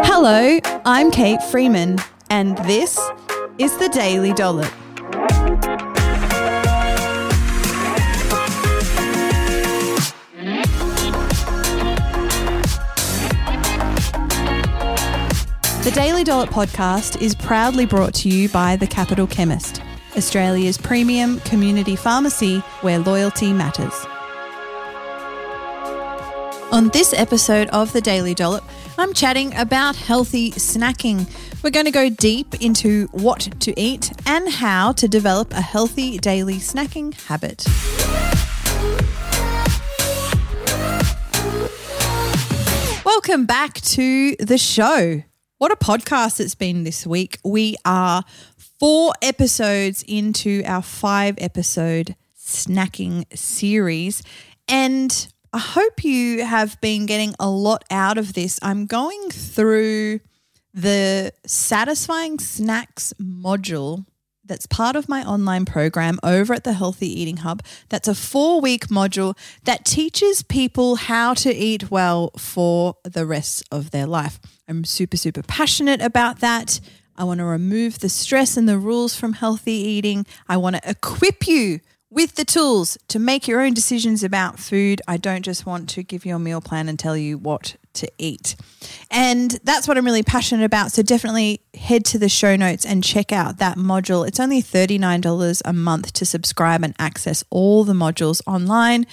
Hello, I'm Kate Freeman, and this is the Daily Dollop. The Daily Dollop podcast is proudly brought to you by The Capital Chemist, Australia's premium community pharmacy where loyalty matters. On this episode of The Daily Dollop, I'm chatting about healthy snacking. We're going to go deep into what to eat and how to develop a healthy daily snacking habit. Welcome back to the show. What a podcast it's been this week. We are four episodes into our five episode snacking series. And I hope you have been getting a lot out of this. I'm going through the satisfying snacks module that's part of my online program over at the Healthy Eating Hub. That's a four week module that teaches people how to eat well for the rest of their life. I'm super, super passionate about that. I want to remove the stress and the rules from healthy eating. I want to equip you with the tools to make your own decisions about food. I don't just want to give you a meal plan and tell you what to eat. And that's what I'm really passionate about. So definitely head to the show notes and check out that module. It's only $39 a month to subscribe and access all the modules online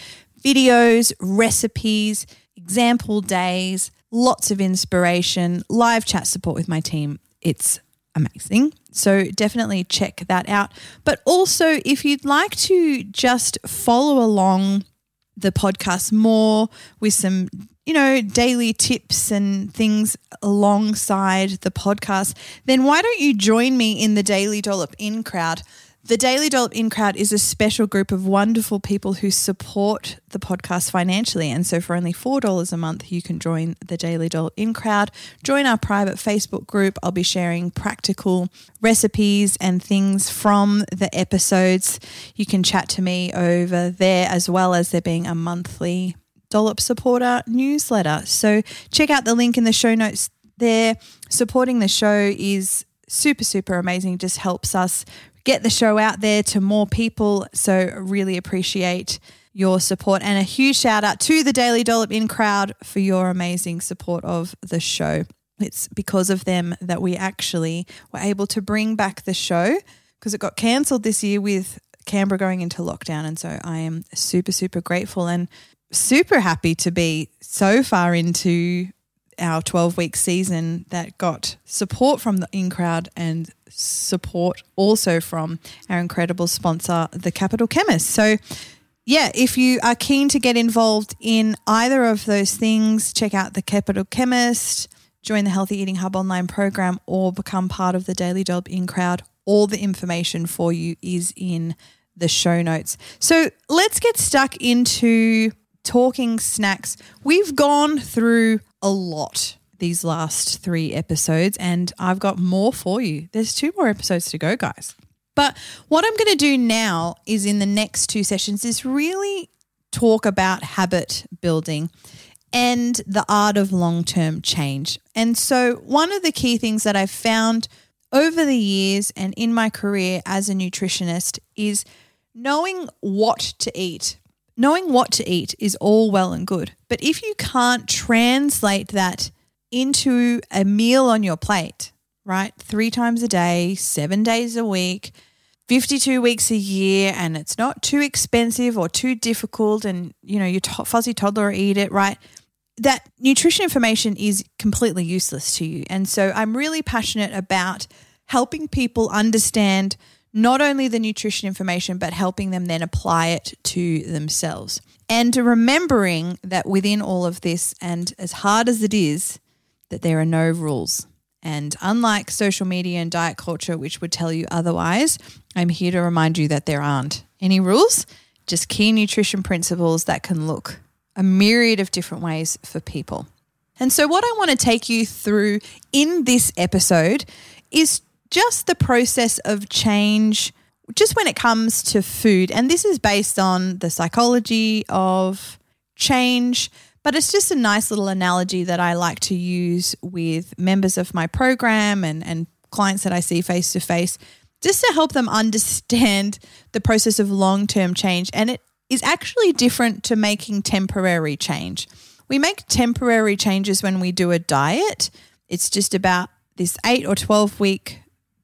videos, recipes, example days, lots of inspiration, live chat support with my team. It's amazing. So definitely check that out. But also, if you'd like to just follow along the podcast more with some, you know, daily tips and things alongside the podcast, then why don't you join me in the Daily Dollop In crowd? The Daily Dollop In Crowd is a special group of wonderful people who support the podcast financially. And so for only $4 a month, you can join the Daily Dollop In Crowd. Join our private Facebook group. I'll be sharing practical recipes and things from the episodes. You can chat to me over there as well as there being a monthly Dollop supporter newsletter. So check out the link in the show notes there. Supporting the show is super, super amazing. Just helps us get the show out there to more people. So, really appreciate your support. And a huge shout out to the Daily Dollop In crowd for your amazing support of the show. It's because of them that we actually were able to bring back the show because it got cancelled this year with Canberra going into lockdown. And so I am super, super grateful and super happy to be so far into our 12 week season that got support from the in crowd and support also from our incredible sponsor, the Capital Chemist. So, yeah, if you are keen to get involved in either of those things, check out the Capital Chemist, join the Healthy Eating Hub online program, or become part of the Daily Dollop In crowd. All the information for you is in the show notes. So let's get stuck into talking snacks. We've gone through a lot these last three episodes, and I've got more for you. There's two more episodes to go, guys. But what I'm going to do now is in the next two sessions is really talk about habit building and the art of long term change. And so, one of the key things that I've found over the years and in my career as a nutritionist is knowing what to eat. Knowing what to eat is all well and good. But if you can't translate that into a meal on your plate, right? Three times a day, seven days a week, 52 weeks a year, and it's not too expensive or too difficult, and you know, your to- fuzzy toddler eat it, right? That nutrition information is completely useless to you. And so I'm really passionate about helping people understand not only the nutrition information, but helping them then apply it to themselves. And remembering that within all of this, and as hard as it is, that there are no rules. And unlike social media and diet culture, which would tell you otherwise, I'm here to remind you that there aren't any rules, just key nutrition principles that can look a myriad of different ways for people. And so, what I want to take you through in this episode is just the process of change, just when it comes to food. And this is based on the psychology of change, But it's just a nice little analogy that I like to use with members of my program and, and clients that I see face to face, just to help them understand the process of long term change. And it is actually different to making temporary change. We make temporary changes when we do a diet. It's just about this eight or 12 week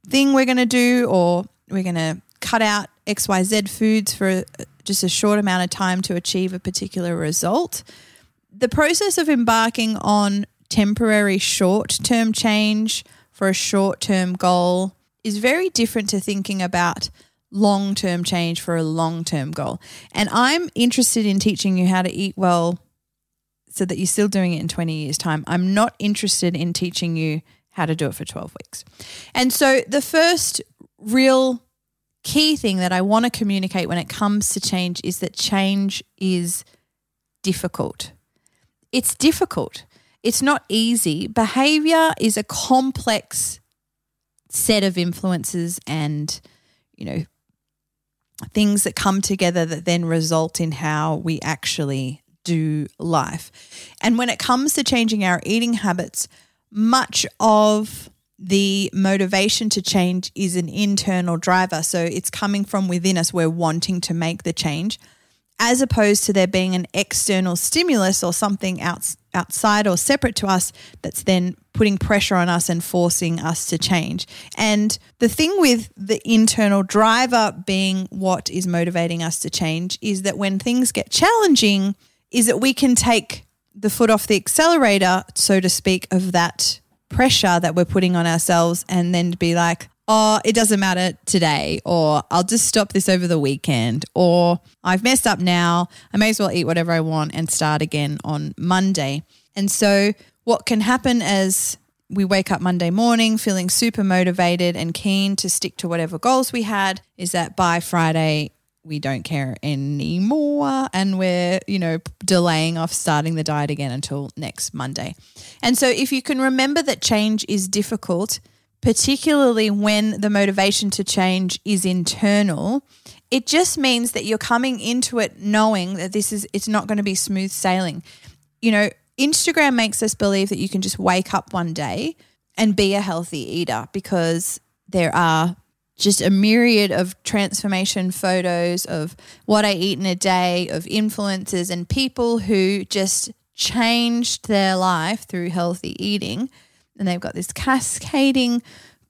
thing we're going to do, or we're going to cut out XYZ foods for uh, just a short amount of time to achieve a particular result. The process of embarking on temporary short term change for a short term goal is very different to thinking about long term change for a long term goal. And I'm interested in teaching you how to eat well so that you're still doing it in 20 years' time. I'm not interested in teaching you how to do it for 12 weeks. And so the first real key thing that I want to communicate when it comes to change is that change is difficult. It's difficult. It's not easy. Behavior is a complex set of influences and, you know, things that come together that then result in how we actually do life. And when it comes to changing our eating habits, much of the motivation to change is an internal driver. So it's coming from within us. We're wanting to make the change, as opposed to there being an external stimulus or something outs- outside or separate to us that's then putting pressure on us and forcing us to change. And the thing with the internal driver being what is motivating us to change is that when things get challenging, is that we can take the foot off the accelerator, so to speak, of that pressure that we're putting on ourselves and then be like, oh, it doesn't matter today, or I'll just stop this over the weekend, or I've messed up now. I may as well eat whatever I want and start again on Monday. And so, what can happen as we wake up Monday morning feeling super motivated and keen to stick to whatever goals we had is that by Friday, we don't care anymore and we're, you know, delaying off starting the diet again until next Monday. And so if you can remember that change is difficult, particularly when the motivation to change is internal, it just means that you're coming into it knowing that this is it's not going to be smooth sailing. You know, Instagram makes us believe that you can just wake up one day and be a healthy eater because there are just a myriad of transformation photos of what I eat in a day, of influencers and people who just changed their life through healthy eating. And they've got this cascading,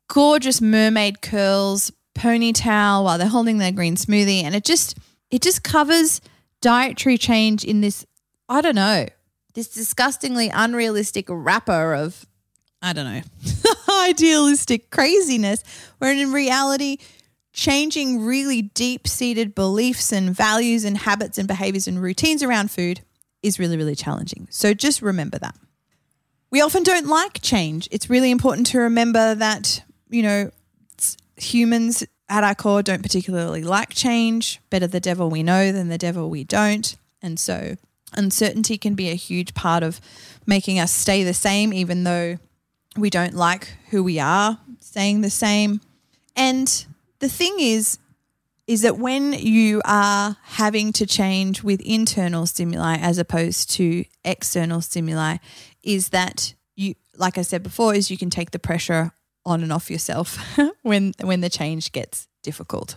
gorgeous mermaid curls, ponytail while they're holding their green smoothie. And it just, it just covers dietary change in this, I don't know, this disgustingly unrealistic wrapper of I don't know, idealistic craziness, where in reality, changing really deep seated beliefs and values and habits and behaviors and routines around food is really, really challenging. So just remember that. We often don't like change. It's really important to remember that, you know, humans at our core don't particularly like change. Better the devil we know than the devil we don't. And so uncertainty can be a huge part of making us stay the same, even though we don't like who we are staying the same. And the thing is, is that when you are having to change with internal stimuli as opposed to external stimuli, is that you, like I said before, is you can take the pressure on and off yourself when when the change gets difficult.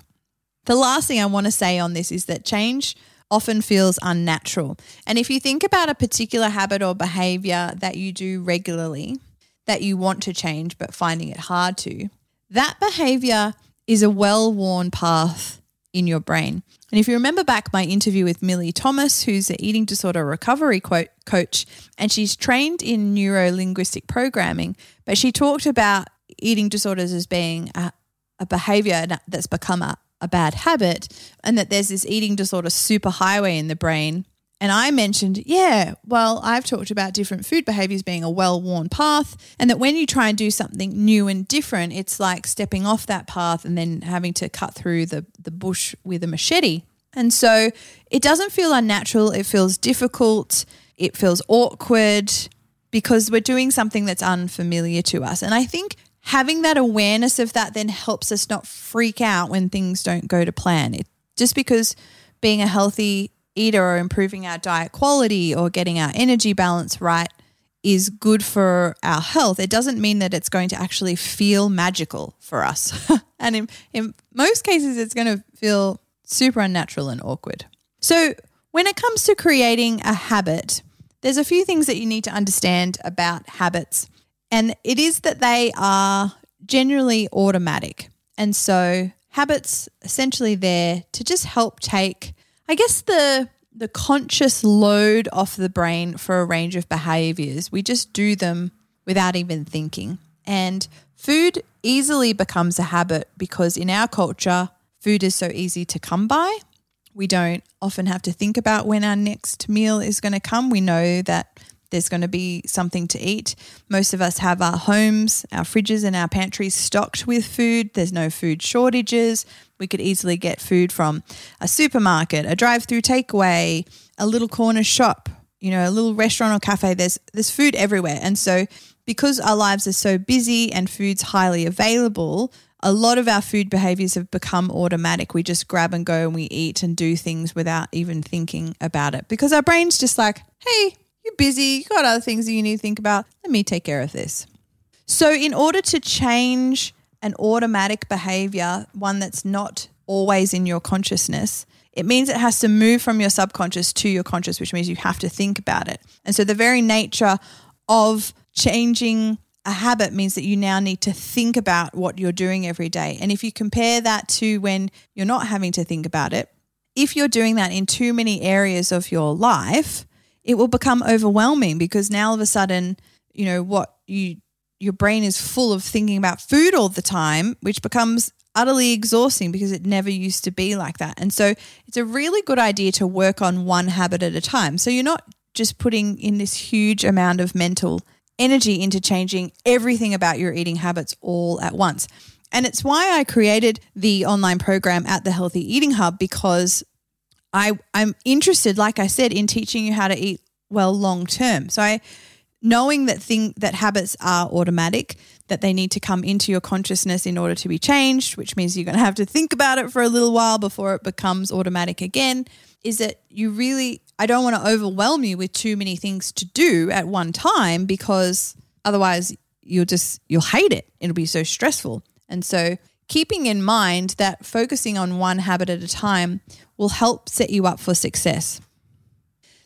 The last thing I want to say on this is that change often feels unnatural. And if you think about a particular habit or behavior that you do regularly, that you want to change but finding it hard to, that behavior is a well worn path in your brain. And if you remember back my interview with Millie Thomas, who's an eating disorder recovery coach, and she's trained in neuro linguistic programming, but she talked about eating disorders as being a, a behavior that's become a, a bad habit, and that there's this eating disorder superhighway in the brain and I mentioned, yeah, well, I've talked about different food behaviors being a well worn path, and that when you try and do something new and different, it's like stepping off that path and then having to cut through the, the bush with a machete. And so it doesn't feel unnatural, it feels difficult, it feels awkward because we're doing something that's unfamiliar to us. And I think having that awareness of that then helps us not freak out when things don't go to plan. It, just because being a healthy eater or improving our diet quality or getting our energy balance right is good for our health, it doesn't mean that it's going to actually feel magical for us. and in, in most cases, it's going to feel super unnatural and awkward. So, when it comes to creating a habit, there's a few things that you need to understand about habits. And it is that they are generally automatic. And so, habits essentially there to just help take, I guess, the the conscious load off the brain for a range of behaviors. We just do them without even thinking. And food easily becomes a habit because in our culture, food is so easy to come by. We don't often have to think about when our next meal is going to come. We know that there's going to be something to eat. Most of us have our homes, our fridges, and our pantries stocked with food. There's no food shortages. We could easily get food from a supermarket, a drive-through takeaway, a little corner shop, you know, a little restaurant or cafe. There's there's food everywhere. And so because our lives are so busy and food's highly available, a lot of our food behaviors have become automatic. We just grab and go and we eat and do things without even thinking about it because our brain's just like, hey, you're busy, you got other things that you need to think about. Let me take care of this. So, in order to change an automatic behavior, one that's not always in your consciousness, it means it has to move from your subconscious to your conscious, which means you have to think about it. And so, the very nature of changing a habit means that you now need to think about what you're doing every day. And if you compare that to when you're not having to think about it, if you're doing that in too many areas of your life, it will become overwhelming because now all of a sudden, you know, what you your brain is full of thinking about food all the time, which becomes utterly exhausting because it never used to be like that. And so it's a really good idea to work on one habit at a time. So you're not just putting in this huge amount of mental energy into changing everything about your eating habits all at once. And it's why I created the online program at the Healthy Eating Hub because I I'm interested, like I said, in teaching you how to eat well long term. So I knowing that thing that habits are automatic, that they need to come into your consciousness in order to be changed, which means you're going to have to think about it for a little while before it becomes automatic again, is that you really I don't want to overwhelm you with too many things to do at one time because otherwise you'll just you'll hate it. It'll be so stressful. And so keeping in mind that focusing on one habit at a time will help set you up for success.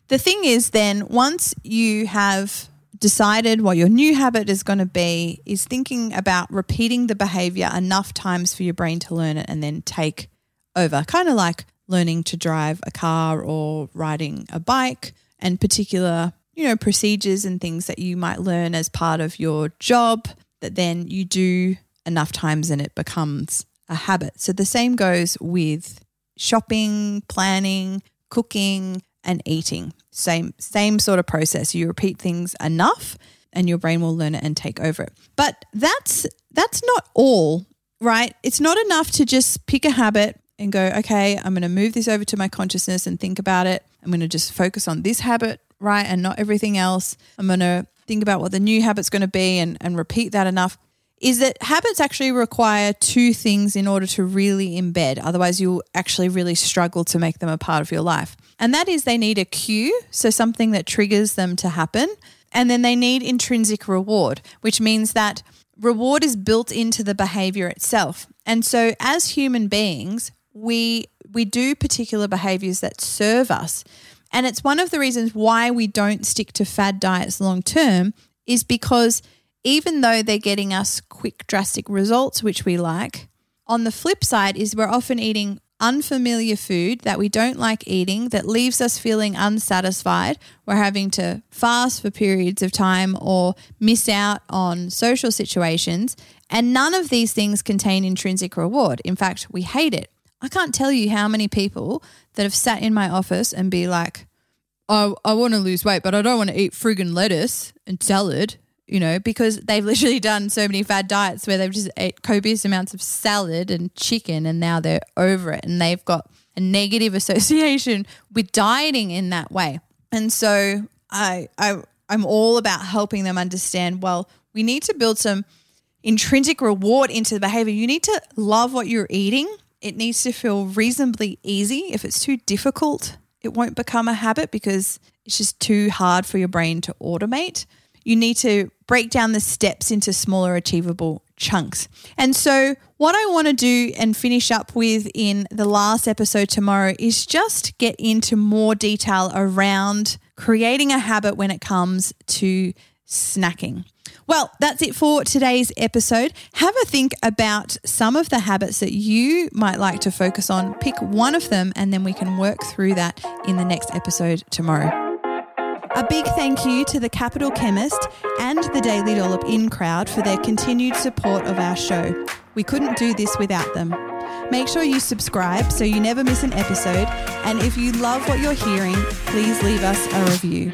The thing is, then, once you have decided what your new habit is going to be, is thinking about repeating the behavior enough times for your brain to learn it and then take over. Kind of like learning to drive a car or riding a bike and particular, you know, procedures and things that you might learn as part of your job that then you do enough times and it becomes a habit. So the same goes with shopping, planning, cooking, and eating. Same same sort of process. You repeat things enough and your brain will learn it and take over it. But that's that's not all, right? It's not enough to just pick a habit and go, okay, I'm going to move this over to my consciousness and think about it. I'm going to just focus on this habit, right? And not everything else. I'm going to think about what the new habit's going to be and, and repeat that enough is that habits actually require two things in order to really embed. Otherwise, you'll actually really struggle to make them a part of your life. And that is they need a cue, so something that triggers them to happen. And then they need intrinsic reward, which means that reward is built into the behavior itself. And so as human beings, we we do particular behaviors that serve us. And it's one of the reasons why we don't stick to fad diets long term is because even though they're getting us quick, drastic results, which we like, on the flip side is we're often eating unfamiliar food that we don't like eating that leaves us feeling unsatisfied. We're having to fast for periods of time or miss out on social situations. And none of these things contain intrinsic reward. In fact, we hate it. I can't tell you how many people that have sat in my office and be like, oh, I, I want to lose weight, but I don't want to eat friggin' lettuce and salad you know, because they've literally done so many fad diets where they've just ate copious amounts of salad and chicken and now they're over it and they've got a negative association with dieting in that way. And so I I I'm all about helping them understand, well, we need to build some intrinsic reward into the behavior. You need to love what you're eating. It needs to feel reasonably easy. If it's too difficult, it won't become a habit because it's just too hard for your brain to automate. You need to break down the steps into smaller, achievable chunks. And so, what I want to do and finish up with in the last episode tomorrow is just get into more detail around creating a habit when it comes to snacking. Well, that's it for today's episode. Have a think about some of the habits that you might like to focus on. Pick one of them, and then we can work through that in the next episode tomorrow. A big thank you to the Capital Chemist and the Daily Dollop In crowd for their continued support of our show. We couldn't do this without them. Make sure you subscribe so you never miss an episode. And if you love what you're hearing, please leave us a review.